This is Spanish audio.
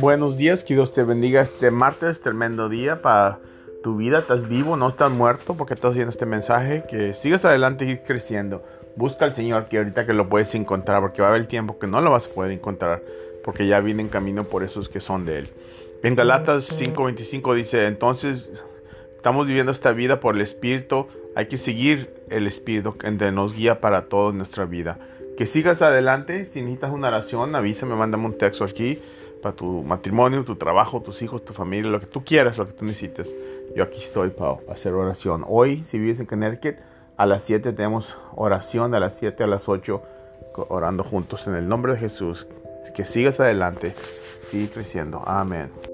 Buenos días, que Dios te bendiga este martes, tremendo día para tu vida. Estás vivo, no estás muerto porque estás viendo este mensaje. Que sigas adelante y ir creciendo. Busca al Señor que ahorita que lo puedes encontrar porque va a haber tiempo que no lo vas a poder encontrar porque ya viene en camino por esos que son de Él. En Galatas 5:25 dice, entonces estamos viviendo esta vida por el Espíritu, hay que seguir el Espíritu que nos guía para toda nuestra vida. Que sigas adelante, si necesitas una oración, avísame, mándame un texto aquí para tu matrimonio, tu trabajo, tus hijos, tu familia, lo que tú quieras, lo que tú necesites. Yo aquí estoy para hacer oración. Hoy, si vives en Connecticut, a las 7 tenemos oración, a las 7 a las 8, orando juntos en el nombre de Jesús. Que sigas adelante, sigue creciendo. Amén.